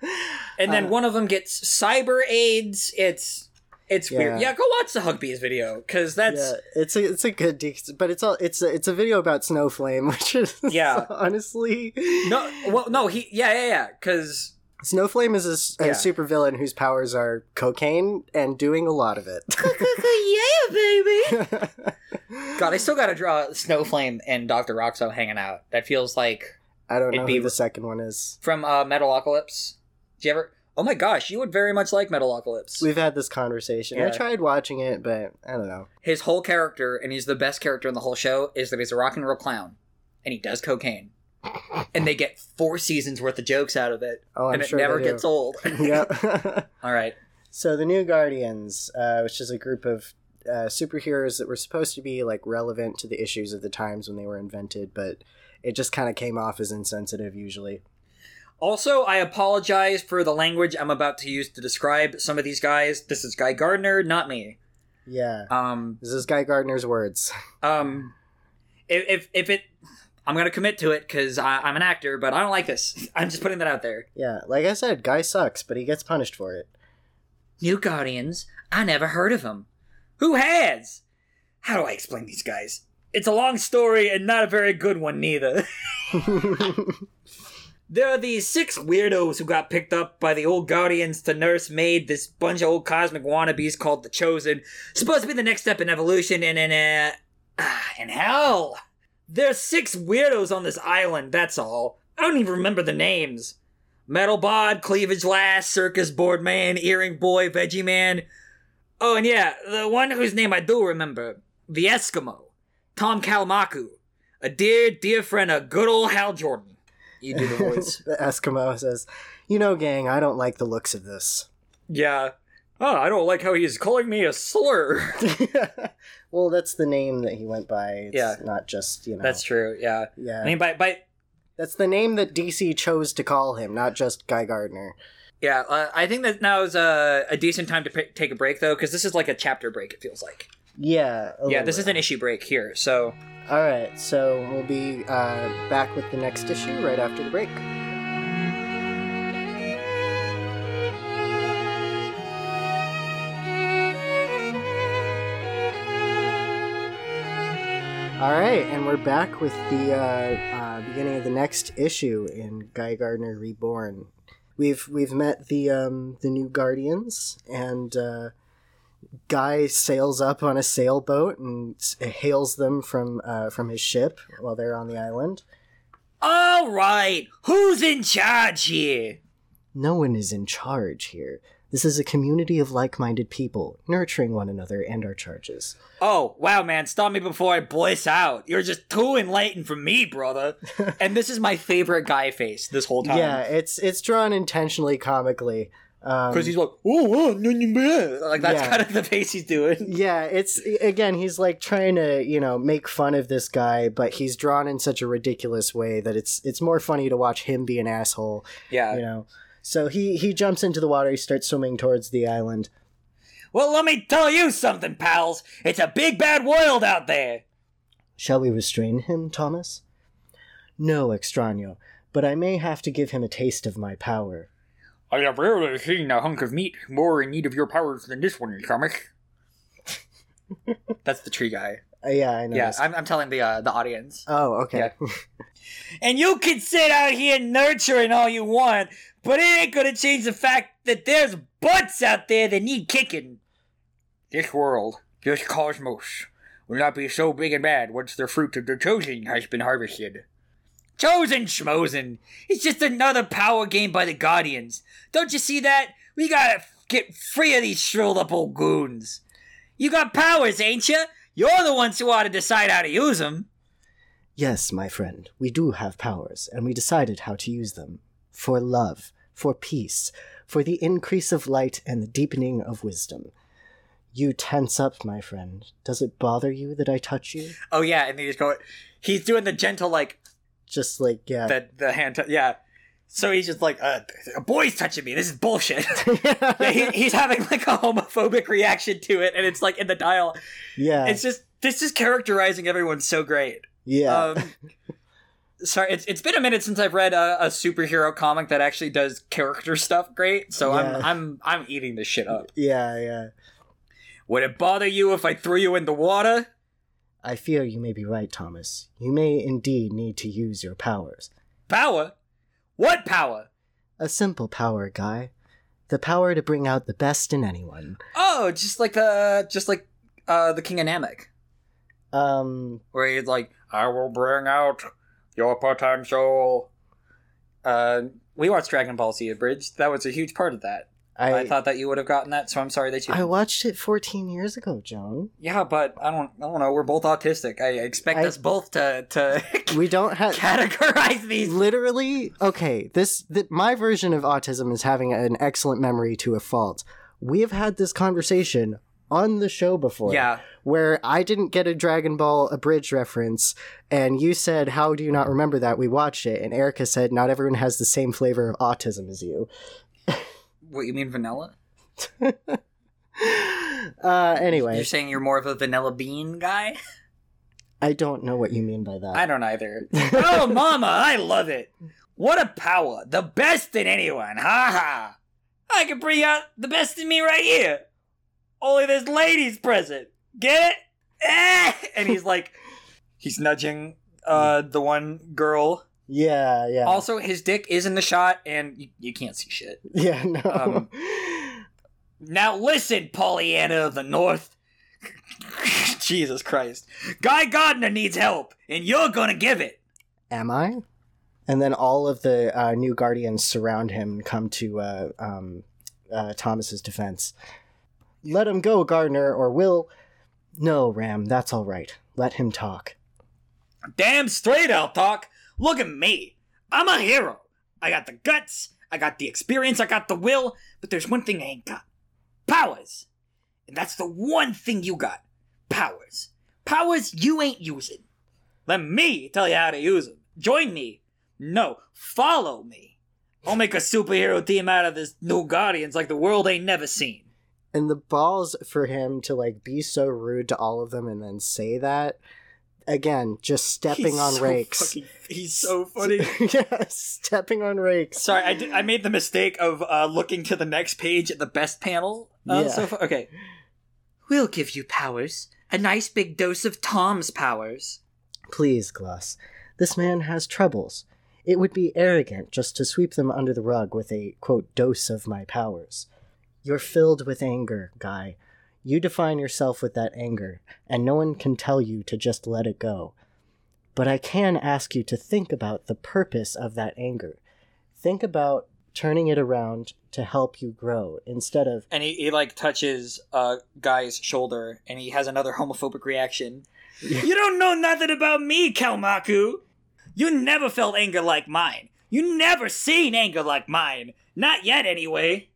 S2: and then
S1: Uh,
S2: one of them gets cyber AIDS. It's it's weird.
S1: Yeah.
S2: Yeah, go watch the Hugbees video because that's
S1: yeah, it's a it's a good, de- but it's all it's a, it's a video about Snowflame, which is
S2: Yeah.
S1: honestly
S2: no. Well, no, he yeah yeah yeah because
S1: Snowflame is a
S2: Yeah.
S1: supervillain whose powers are cocaine and doing a lot of it.
S3: yeah, baby.
S2: God, I still gotta draw Snowflame and Doctor Rockso hanging out. That feels like
S1: I don't know
S2: It'd be-
S1: the second one is.
S2: from uh, Metalocalypse. Did you ever? Oh my gosh, you would very much like Metalocalypse.
S1: We've had this conversation. I tried watching it, but I don't know.
S2: His whole character, and he's the best character in the whole show, is that he's a rock and roll clown, and he does cocaine, and they get four seasons worth of jokes out of it,
S1: Oh, I'm
S2: and it
S1: sure
S2: never gets old.
S1: yep.
S2: All right,
S1: so the New Guardians, uh, which is a group of uh, superheroes that were supposed to be like relevant to the issues of the times when they were invented, but it just kind of came off as insensitive usually.
S2: Also, I apologize for the language I'm about to use to describe some of these guys. This is Guy Gardner, not me.
S1: Yeah.
S2: Um,
S1: This is Guy Gardner's words.
S2: um, if if, if it, I'm gonna commit to it because I'm an actor, but I don't like this. I'm just putting that out there.
S1: Yeah, like I said, Guy sucks, but he gets punished for it.
S2: New Guardians? I never heard of them. Who has? How do I explain these guys? It's a long story and not a very good one, neither. There are these six weirdos who got picked up by the old Guardians to nurse maid this bunch of old cosmic wannabes called the Chosen. Supposed to be the next step in evolution, and then, uh, In hell! There's six weirdos on this island, that's all. I don't even remember the names. Metal Bod, Cleavage Lass, Circus Board Man, Earring Boy, Veggie Man. Oh, and yeah, the one whose name I do remember. The Eskimo. Tom Kalmaku. A dear, dear friend of good old Hal Jordan. You do the voice.
S1: the Eskimo says, "You know, gang, I don't like the looks of this."
S2: yeah. Oh, I don't like how he's calling me a slur.
S1: well, that's the name that he went by. It's
S2: Yeah.
S1: not just you know.
S2: That's true, yeah.
S1: yeah.
S2: I mean, by, by,
S1: that's the name that DC chose to call him, not just Guy Gardner.
S2: Yeah, uh, I think that now is a, a decent time to p- take a break, though, because this is like a chapter break. It feels like.
S1: Yeah.
S2: Yeah, this is an issue break here. So,
S1: All right, so we'll be uh, back with the next issue right after the break. All right, and we're back with the uh, uh, beginning of the next issue in Guy Gardner Reborn. We've we've met the um, the new Guardians, and uh, Guy sails up on a sailboat and hails them from uh, from his ship while they're on the island.
S2: all right, who's in charge here?
S1: No one is in charge here. This is a community of like-minded people, nurturing one another and our charges.
S2: Oh, wow, man, stop me before I bliss out. You're just too enlightened for me, brother. and this is my favorite guy face this whole time.
S1: Yeah, it's it's drawn intentionally comically. Um,
S2: Because he's like, oh, oh, no, no, no." like that's
S1: Yeah.
S2: kind of the face he's doing.
S1: yeah, it's again he's like trying to you know make fun of this guy, but he's drawn in such a ridiculous way that it's it's more funny to watch him be an asshole.
S2: Yeah.
S1: You know, so he he jumps into the water, he starts swimming towards the island.
S2: Well, let me tell you something, pals. It's a big bad world out there.
S1: Shall we restrain him, Thomas? No, extraño, but I may have to give him a taste of my power.
S2: I have rarely seen a hunk of meat more in need of your powers than this one, Thomas. That's the tree guy.
S1: Uh, yeah, I know.
S2: Yeah. I'm, I'm telling the uh, the audience.
S1: Oh, okay.
S2: And you can sit out here nurturing all you want, but it ain't gonna change the fact that there's butts out there that need kicking. This world, this cosmos, will not be so big and bad once the fruit of the chosen has been harvested. Chosen schmosen. It's just another power game by the Guardians. Don't you see that? We gotta f- get free of these shrilled up old goons. You got powers, ain't you? You're the ones who ought to decide how to use them.
S1: Yes, my friend, we do have powers, and we decided how to use them. For love, for peace, for the increase of light and the deepening of wisdom. You tense up, my friend. Does it bother you that I touch you?
S2: Oh yeah, and they just go. He's doing the gentle like
S1: Just like, yeah.
S2: the the hand. T- yeah. So he's just like, uh, a boy's touching me. This is bullshit. yeah, he, he's having like a homophobic reaction to it, and it's like in the dial.
S1: yeah.
S2: It's just this is characterizing everyone so great.
S1: yeah.
S2: Um, sorry, it's it's been a minute since I've read a, a superhero comic that actually does character stuff great. So
S1: Yeah.
S2: I'm I'm I'm eating this shit up.
S1: yeah, yeah.
S2: Would it bother you if I threw you in the water?
S1: I fear you may be right, Thomas. You may indeed need to use your powers.
S2: Power? What power?
S1: A simple power, Guy. The power to bring out the best in anyone.
S2: Oh, just like the just like uh the King of Namek.
S1: Um,
S2: where he's like, "I will bring out your potential." Uh, we watched Dragon Ball Z Abridged. That was a huge part of that. I,
S1: I
S2: thought that you would have gotten that, so I'm sorry that you.
S1: I watched it 14 years ago, Joan.
S2: yeah, but I don't. I don't know. We're both autistic. I expect
S1: I-
S2: us both to to
S1: We don't have
S2: categorize these.
S1: literally okay. This th- my version of autism is having an excellent memory to a fault. We have had this conversation on the show before.
S2: Yeah,
S1: where I didn't get a Dragon Ball abridged reference, and you said, "How do you not remember that?" We watched it, and Erica said, "Not everyone has the same flavor of autism as you."
S2: what you mean vanilla?
S1: Uh, anyway,
S2: You're saying you're more of a vanilla bean guy?
S1: I don't know what you mean by that.
S2: I don't either. oh, mama, I love it. What a power. The best in anyone. Ha ha. I can bring out the best in me right here. Only there's ladies present. Get it? Eh! And he's like, he's nudging uh, the one girl.
S1: Yeah, yeah,
S2: Also, his dick is in the shot, and you, you can't see shit.
S1: yeah. No.
S2: Um, Now listen, Pollyanna of the North. Jesus Christ. Guy Gardner needs help, and you're gonna give it.
S1: Am I? And then all of the uh, new guardians surround him and come to uh, um, uh, Thomas's defense. Let him go, Gardner, or we'll. No, Ram, that's all right. Let him talk.
S2: Damn straight I'll talk. Look at me. I'm a hero. I got the guts, I got the experience, I got the will, but there's one thing I ain't got powers. And that's the one thing you got powers. Powers you ain't using. Let me tell you how to use them. Join me. No, follow me. I'll make a superhero team out of this new Guardians like the world ain't never seen.
S1: And the balls for him to like be so rude to all of them and then say that again, just stepping
S2: He's
S1: on
S2: so
S1: rakes.
S2: fucking- he's so funny.
S1: yeah, stepping on rakes.
S2: Sorry, I, did, I made the mistake of uh, looking to the next page at the best panel. Uh,
S1: Yeah.
S2: so far. Okay. We'll give you powers. A nice big dose of Tom's powers.
S1: Please, Gloss. This man has troubles. It would be arrogant just to sweep them under the rug with a, quote, dose of my powers. You're filled with anger, Guy. You define yourself with that anger, and no one can tell you to just let it go. But I can ask you to think about the purpose of that anger. Think about turning it around to help you grow instead of
S2: And he, he like touches uh guy's shoulder and he has another homophobic reaction. you don't know nothing about me, Kalmaku. You never felt anger like mine. You never seen anger like mine. Not yet anyway.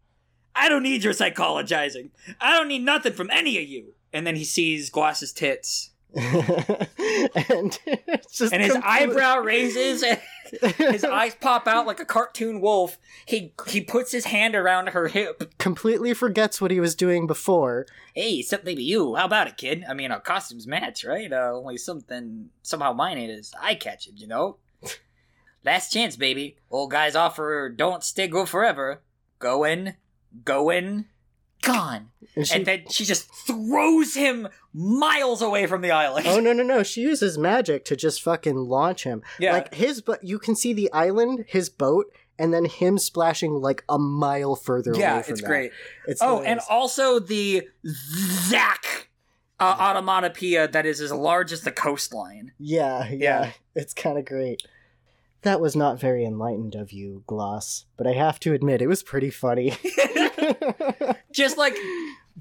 S2: I don't need your psychologizing. I don't need nothing from any of you. And then he sees Gloss's tits.
S1: and it's just
S2: And his eyebrow raises and his eyes pop out like a cartoon wolf. He he puts his hand around her hip.
S1: completely forgets what he was doing before.
S2: Hey, something to you. How about it, kid? I mean, our costumes match, right? Uh, only something somehow mine is eye catching, you know. Last chance, baby. Old guy's offer don't stay go forever. Going, going, gone.
S1: And she,
S2: and then she just throws him miles away from the island.
S1: oh no no no! She uses magic to just fucking launch him.
S2: yeah.
S1: Like his, but you can see the island, his boat, and then him splashing like a mile further
S2: yeah, it's
S1: that.
S2: great.
S1: It's
S2: Oh, and also the Zack uh, automatopoeia that is as large as the coastline.
S1: yeah, yeah,
S2: Yeah.
S1: it's kind of great. That was not very enlightened of you, Gloss, but I have to admit it was pretty funny.
S2: just like,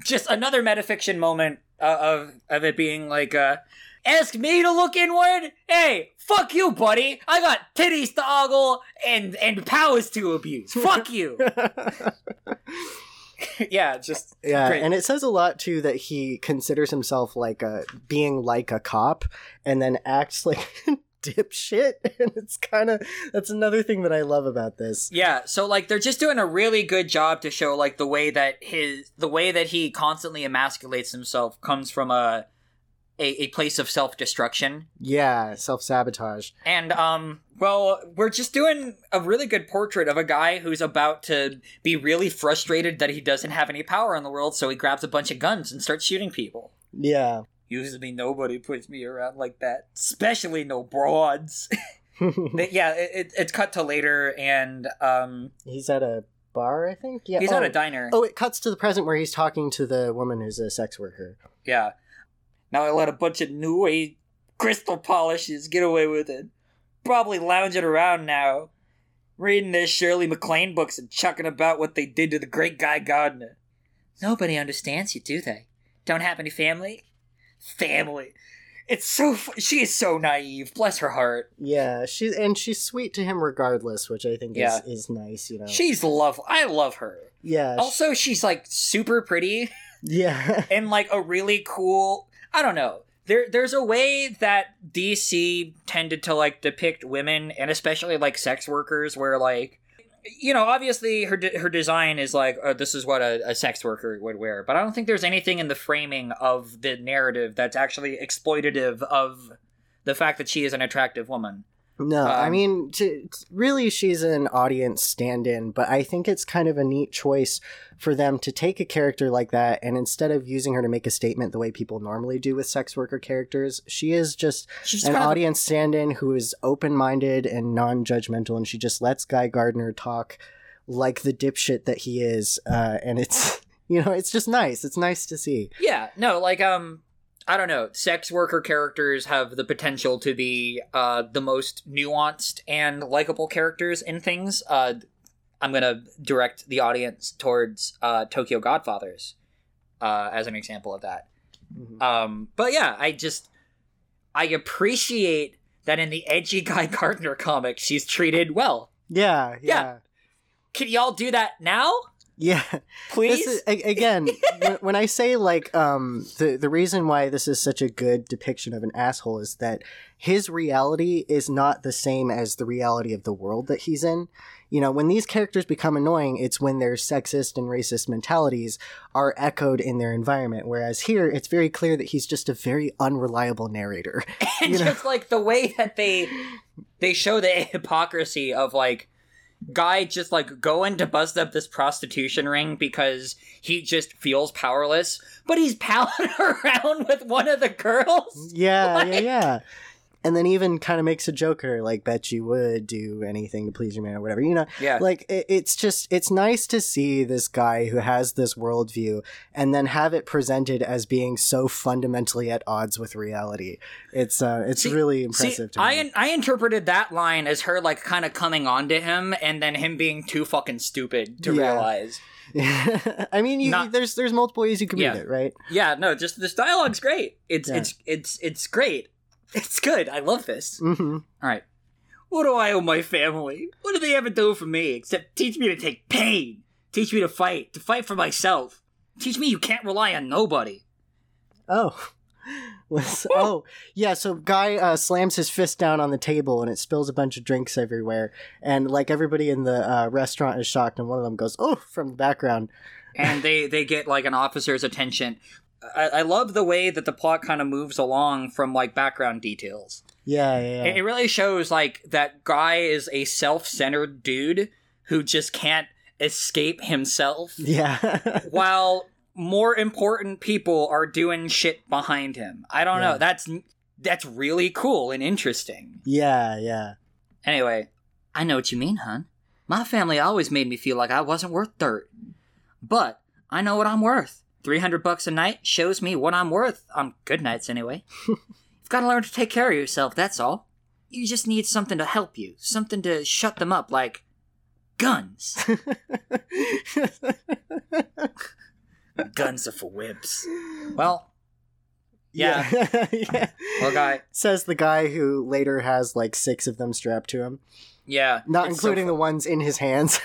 S2: just another metafiction moment uh, of of it being like, uh, ask me to look inward. Hey, fuck you, buddy. I got titties to ogle and and powers to abuse. Fuck you. yeah, just
S1: Yeah,
S2: Great.
S1: and it says a lot too that he considers himself like a being like a cop, and then acts like dipshit. And it's kind of that's another thing that I love about this.
S2: Yeah, so like they're just doing a really good job to show like the way that his the way that he constantly emasculates himself comes from a a, a place of self destruction.
S1: Yeah, self sabotage.
S2: And um well, we're just doing a really good portrait of a guy who's about to be really frustrated that he doesn't have any power in the world, so he grabs a bunch of guns and starts shooting people.
S1: Yeah.
S2: Usually nobody puts me around like that, especially no broads. Yeah, it, it, it's cut to later and um
S1: he's at a bar, I think. Yeah,
S2: he's
S1: oh.
S2: at a diner.
S1: Oh, it cuts to the present where he's talking to the woman who's a sex worker.
S2: Yeah. Now I let a bunch of new age crystal polishes get away with it. Probably lounging around now, reading their Shirley MacLaine books and chucking about what they did to the great Guy Gardner. Nobody understands you, do they? Don't have any family? Family. It's so. She is so naive. Bless her heart.
S1: Yeah, she and she's sweet to him regardless, which I think
S2: Yeah.
S1: is is nice. You know.
S2: She's love. I love her.
S1: yeah.
S2: Also, she's like super pretty.
S1: yeah.
S2: and like a really cool I don't know. There there's a way that DC tended to like depict women and especially like sex workers where like you know, obviously her de- her design is like uh, this is what a, a sex worker would wear, but I don't think there's anything in the framing of the narrative that's actually exploitative of the fact that she is an attractive woman.
S1: No, I
S2: Um,
S1: mean, to, really, she's an audience stand in, but I think it's kind of a neat choice for them to take a character like that and instead of using her to make a statement the way people normally do with sex worker characters, she is just an
S2: kind of-
S1: audience stand in who is open minded and non judgmental, and she just lets Guy Gardner talk like the dipshit that he is. Uh, and it's, you know, it's just nice. It's nice to see.
S2: Yeah, no, like um I don't know. Sex worker characters have the potential to be uh, the most nuanced and likable characters in things. Uh, I'm gonna direct the audience towards uh, Tokyo Godfathers uh, as an example of that.
S1: Mhm.
S2: Um, but yeah, I just I appreciate that in the edgy Guy Gardner comic, she's treated well.
S1: yeah, yeah,
S2: Can y'all do that now,
S1: yeah.
S2: please?
S1: This is, again, when, when I say like um the the reason why this is such a good depiction of an asshole is that his reality is not the same as the reality of the world that he's in. You know, when these characters become annoying, it's when their sexist and racist mentalities are echoed in their environment. Whereas here, it's very clear that he's just a very unreliable narrator.
S2: and
S1: you know.
S2: just like the way that they they show the hypocrisy of like guy just like going to bust up this prostitution ring because he just feels powerless but he's palling around with one of the girls
S1: Yeah, yeah, yeah. And then even kind of makes a joke at her, like, bet you would do anything to please your man or whatever. You know,
S2: yeah
S1: like it, it's just it's nice to see this guy who has this worldview and then have it presented as being so fundamentally at odds with reality it's uh it's
S2: See-
S1: really
S2: See,
S1: impressive to me
S2: I I interpreted that line as her like kind of coming on to him, and then him being too fucking stupid to
S1: Yeah.
S2: realize.
S1: i mean you
S2: Not-
S1: there's there's multiple ways you can
S2: Yeah.
S1: read it right
S2: Yeah, no, just this dialogue's great. It's
S1: Yeah.
S2: it's it's it's great. It's good. I love this.
S1: hmm
S2: All right. What do I owe my family? What do they ever do for me except teach me to take pain, teach me to fight, to fight for myself, teach me you can't rely on nobody.
S1: oh Was- oh yeah so guy uh, slams his fist down on the table and it spills a bunch of drinks everywhere and like everybody in the uh, restaurant is shocked and one of them goes oh from the background
S2: and they they get like an officer's attention. I, I love the way that the plot kind of moves along from like background details.
S1: yeah yeah,
S2: It, it really shows like that guy is a self-centered dude who just can't escape himself,
S1: yeah.
S2: while more important people are doing shit behind him. I don't
S1: Yeah.
S2: know. That's that's really cool and interesting.
S1: Yeah, yeah.
S2: Anyway, I know what you mean, hon. My family always made me feel like I wasn't worth dirt. But I know what I'm worth. 300 bucks a night shows me what I'm worth on good nights anyway. You've got to learn to take care of yourself, that's all. You just need something to help you, something to shut them up like guns. guns are for wimps. Well, yeah.
S1: yeah.
S2: Well, guy.
S1: Says the guy who later has like six of them strapped to him,
S2: Yeah.
S1: not including the ones in his hands.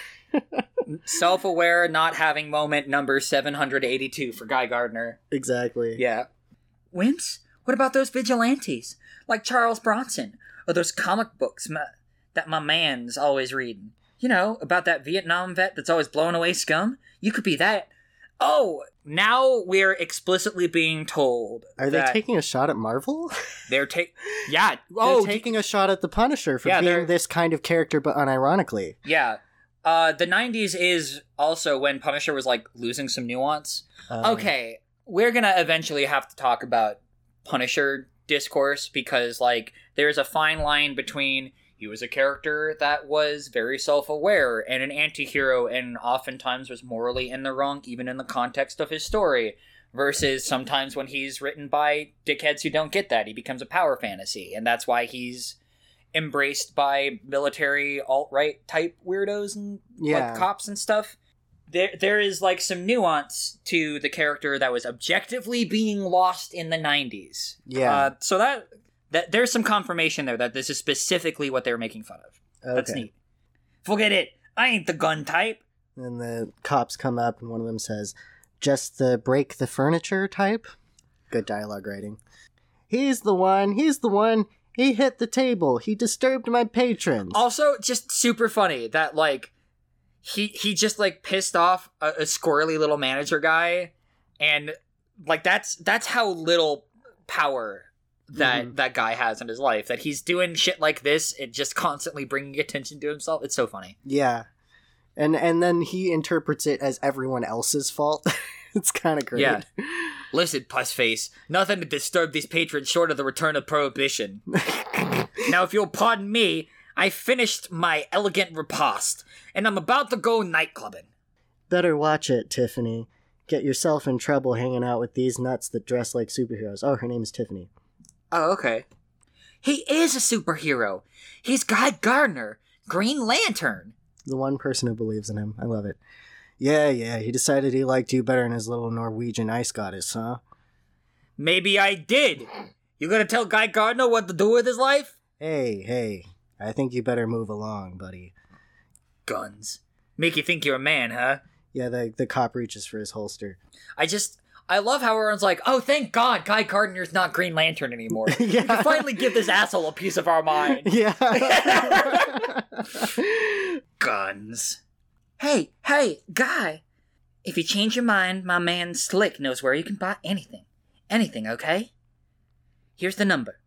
S2: Self aware, not having moment number 782 for Guy Gardner.
S1: exactly.
S2: Yeah. Wimps? What about those vigilantes? Like Charles Bronson? Or those comic books ma- that my man's always reading? You know, about that Vietnam vet that's always blowing away scum? You could be that. Oh, now we're explicitly being told
S1: Are they taking a shot at Marvel?
S2: they're take yeah
S1: They're
S2: oh
S1: taking a shot at the Punisher for
S2: Yeah, they're-
S1: being this kind of character, but unironically.
S2: yeah uh the 90s is also when punisher was like losing some nuance.
S1: Uh,
S2: okay, we're gonna eventually have to talk about Punisher discourse because, like, there's a fine line between he was a character that was very self aware and an anti hero and oftentimes was morally in the wrong, even in the context of his story, versus sometimes when he's written by dickheads who don't get that, he becomes a power fantasy, and that's why he's embraced by military alt right type weirdos and
S1: Yeah.
S2: like cops and stuff. There, there is like some nuance to the character that was objectively being lost in the '90s.
S1: Yeah.
S2: Uh, so that that there's some confirmation there that this is specifically what they're making fun of. That's neat. Forget it. I ain't the gun type.
S1: And the cops come up, and one of them says, Just the break the furniture type? Good dialogue writing. He's the one, he's the one. He hit the table. He disturbed my patrons.
S2: Also, just super funny that like he he just like pissed off a, a squirrely little manager guy, and like that's that's how little power that
S1: Mhm.
S2: that guy has in his life. That he's doing shit like this and just constantly bringing attention to himself. It's so funny.
S1: Yeah. And and then he interprets it as everyone else's fault. it's kind of great.
S2: Yeah. Listen, pussface, nothing to disturb these patrons short of the return of prohibition. Now, if you'll pardon me, I finished my elegant repast, and I'm about to go nightclubbing.
S1: Better watch it, Tiffany. get yourself in trouble hanging out with these nuts that dress like superheroes. Oh, her name is Tiffany.
S2: Oh, okay. He is a superhero. He's Guy Gardner, Green Lantern.
S1: The one person who believes in him. I love it. Yeah, yeah, he decided he liked you better than his little Norwegian ice goddess, huh?
S2: Maybe I did. You gonna tell Guy Gardner what to do with his life?
S1: Hey, hey, I think you better move along, buddy.
S2: Guns. Make you think you're a man, huh?
S1: Yeah, the, the cop reaches for his holster.
S2: I just. I love how everyone's like, oh, thank God Guy Gardner's not Green Lantern anymore.
S1: Yeah.
S2: We can finally give this asshole a piece of our mind.
S1: Yeah.
S2: Guns. Hey, hey, Guy. If you change your mind, my man Slick knows where you can buy anything. Anything, okay? Here's the number.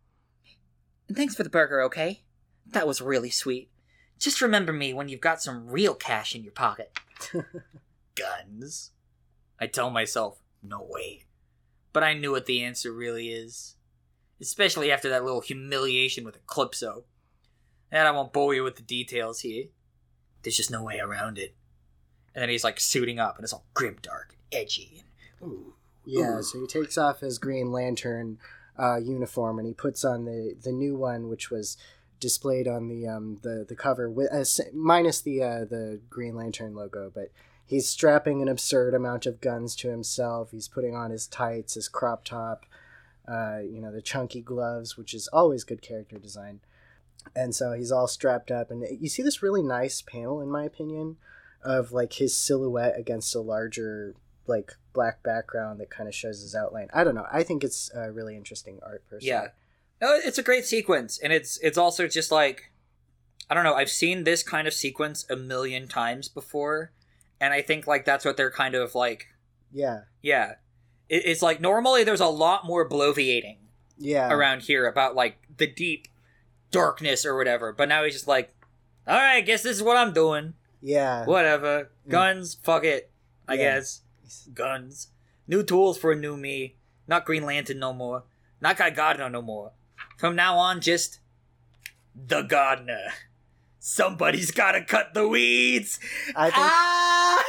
S2: And thanks for the burger, okay? That was really sweet. Just remember me when you've got some real cash in your pocket. Guns. I tell myself, no way. But I knew what the answer really is. Especially after that little humiliation with Eclipso. And I won't bore you with the details here. There's just no way around it. And then he's like suiting up and it's all grimdark and edgy. And, ooh.
S1: yeah, so he takes off his Green Lantern uh, uniform and he puts on the, the new one, which was displayed on the um, the, the cover, with, uh, minus the, uh, the Green Lantern logo. But he's strapping an absurd amount of guns to himself. He's putting on his tights, his crop top, uh, you know, the chunky gloves, which is always good character design. And so he's all strapped up. And you see this really nice panel, in my opinion, of like his silhouette against a larger like black background that kind of shows his outline. I don't know. I think it's a really interesting art personally.
S2: Yeah. No, it's a great sequence, and it's it's also just like I don't know. I've seen this kind of sequence a million times before, and I think like that's what they're kind of like.
S1: Yeah.
S2: Yeah, it, it's like normally there's a lot more bloviating
S1: Yeah.
S2: around here about like the deep darkness or whatever, but now he's just like, all right, I guess this is what I'm doing.
S1: Yeah.
S2: Whatever, guns, fuck it. I
S1: Yeah.
S2: guess guns, new tools for a new me. Not Green Lantern no more. Not Guy Gardner no more. From now on, just the gardener. Somebody's gotta cut the weeds.
S1: I think
S2: ah!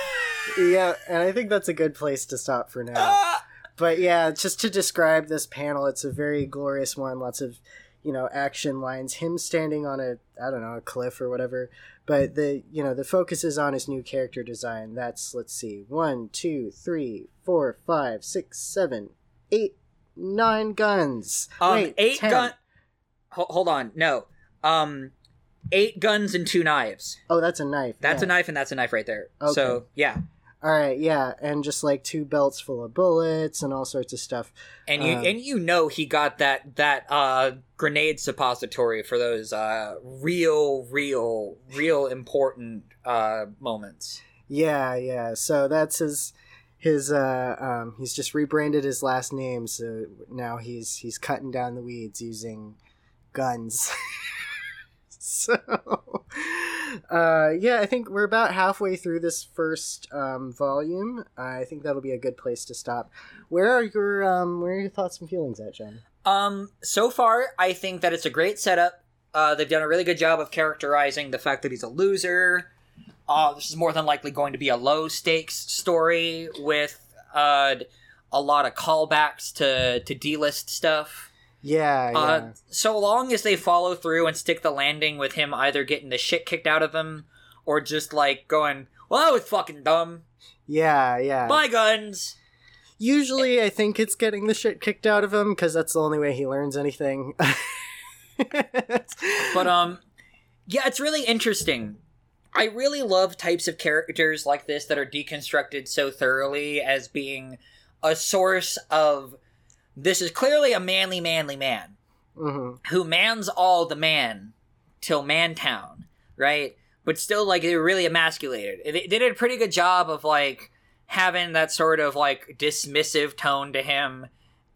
S1: yeah, and I think that's a good place to stop for now.
S2: Ah!
S1: But yeah, just to describe this panel, it's a very glorious one. Lots of, you know, action lines. Him standing on a, I don't know, a cliff or whatever. But the, you know, the focus is on his new character design. That's let's see, one, two, three, four, five, six, seven, eight, nine guns.
S2: Um,
S1: Wait,
S2: eight gun. Ho- hold on, no. Um, eight guns and two knives.
S1: Oh, that's a knife.
S2: That's
S1: yeah.
S2: a knife, and that's a knife right there.
S1: Okay.
S2: So yeah,
S1: All right, yeah, and just like two belts full of bullets and all sorts of stuff.
S2: and you
S1: Um,
S2: and you know he got that that uh grenade suppository for those uh real real real important uh moments.
S1: Yeah, yeah. So that's his his uh um he's just rebranded his last name so now he's he's cutting down the weeds using guns. so uh yeah, I think we're about halfway through this first um volume. I think that'll be a good place to stop. Where are your um where are your thoughts and feelings at, Jen?
S2: Um, so far, I think that it's a great setup. Uh, they've done a really good job of characterizing the fact that he's a loser. Uh, this is more than likely going to be a low stakes story with uh, a lot of callbacks to to D list stuff.
S1: Yeah, yeah.
S2: Uh, so long as they follow through and stick the landing with him either getting the shit kicked out of him or just like going, "Well, that was fucking dumb."
S1: yeah, yeah.
S2: Bye, guns.
S1: Usually, I think it's getting the shit kicked out of him because that's the only way he learns anything.
S2: But um yeah, it's really interesting. I really love types of characters like this that are deconstructed so thoroughly as being a source of this is clearly a manly manly man
S1: hmm
S2: who mans all the man till mantown, right? But still like they were really emasculated. They, they did a pretty good job of like having that sort of like dismissive tone to him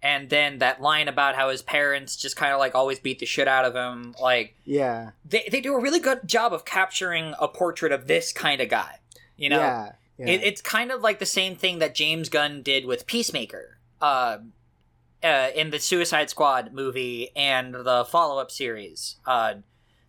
S2: and then that line about how his parents just kind of like always beat the shit out of him like
S1: Yeah,
S2: they, they do a really good job of capturing a portrait of this kind of guy you know
S1: yeah, yeah.
S2: it, it's kind of like the same thing that james gunn did with peacemaker uh, uh, in the suicide squad movie and the follow-up series uh,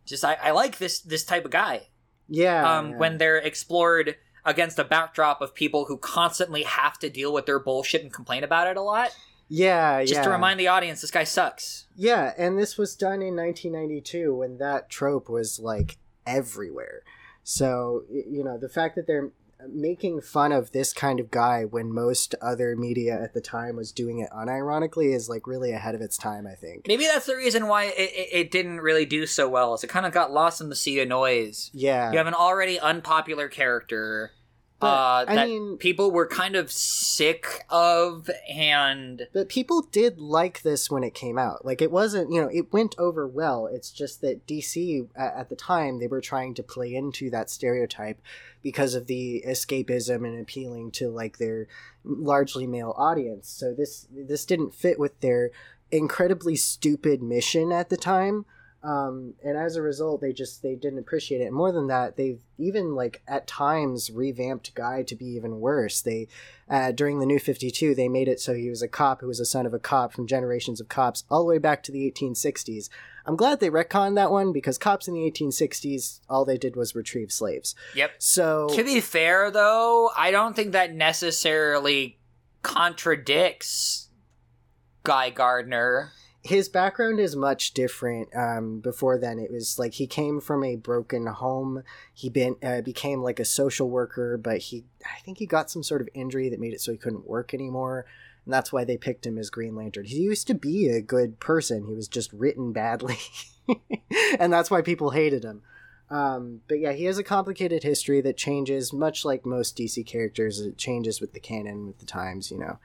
S2: just I, I like this this type of guy
S1: yeah,
S2: um,
S1: yeah.
S2: when they're explored against a backdrop of people who constantly have to deal with their bullshit and complain about it a lot.
S1: Yeah,
S2: Just
S1: yeah.
S2: to remind the audience, this guy sucks.
S1: Yeah, and this was done in 1992 when that trope was like everywhere. So, you know, the fact that they're making fun of this kind of guy when most other media at the time was doing it unironically is like really ahead of its time, I think.
S2: Maybe that's the reason why it, it, it didn't really do so well. Is it kind of got lost in the sea of noise.
S1: Yeah.
S2: You have an already unpopular character
S1: But,
S2: uh,
S1: I
S2: that
S1: mean-
S2: people were kind of sick of, and
S1: But people did like this when it came out. Like it wasn't, you know, it went over well. It's just that DC at, at the time they were trying to play into that stereotype because of the escapism and appealing to like their largely male audience. So this this didn't fit with their incredibly stupid mission at the time. Um, and as a result, they just they didn't appreciate it. And more than that, they've even like at times revamped Guy to be even worse. They uh, during the New Fifty Two, they made it so he was a cop who was a son of a cop from generations of cops all the way back to the 1860s. I'm glad they retconned that one because cops in the 1860s, all they did was retrieve slaves.
S2: yep.
S1: So
S2: To be fair, though, I don't think that necessarily contradicts Guy Gardner.
S1: His background is much different. Um, before then, it was like he came from a broken home. He been uh, became like a social worker, but he I think he got some sort of injury that made it so he couldn't work anymore, and that's why they picked him as Green Lantern. He used to be a good person. He was just written badly, and that's why people hated him. Um, but yeah, he has a complicated history that changes, much like most DC characters. It changes with the canon, with the times, you know.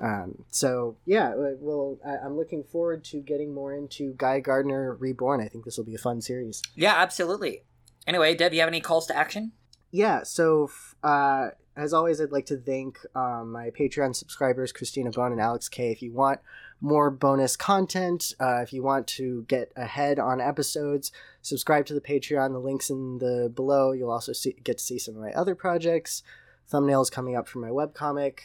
S1: Um, so yeah, well, I, I'm looking forward to getting more into Guy Gardner Reborn. I think this will be a fun series.
S2: Yeah, absolutely. Anyway, Dev, you have any calls to action?
S1: Yeah. So f- uh, as always, I'd like to thank um, my Patreon subscribers, Christina Bone and Alex K. If you want more bonus content, uh, if you want to get ahead on episodes, subscribe to the Patreon. The links in the below. You'll also see, get to see some of my other projects, thumbnails coming up for my webcomic.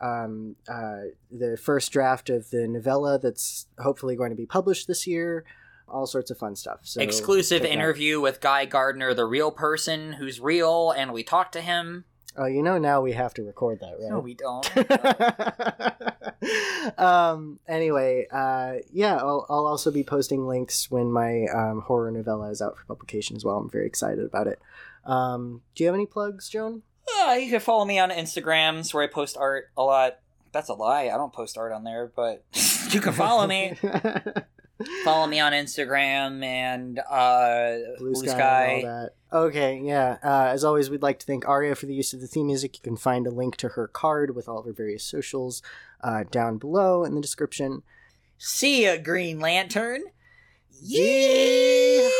S1: Um, uh, the first draft of the novella that's hopefully going to be published this year. All sorts of fun stuff. So
S2: Exclusive interview with Guy Gardner, the real person who's real, and we talked to him.
S1: Oh, you know now we have to record that, right?
S2: No, we don't.
S1: um anyway uh yeah I'll, I'll also be posting links when my um, horror novella is out for publication as well i'm very excited about it um do you have any plugs joan
S2: Uh, you can follow me on Instagrams where I post art a lot. That's a lie. I don't post art on there, but you can follow me. follow me on Instagram and uh,
S1: blue,
S2: Blue,
S1: sky,
S2: Sky.
S1: and all that okay yeah uh, as always we'd like to thank aria for the use of the theme music you can find a link to her carrd with all of her various socials uh, down below in the description
S2: See ya, Green Lantern.
S1: Yeehaw!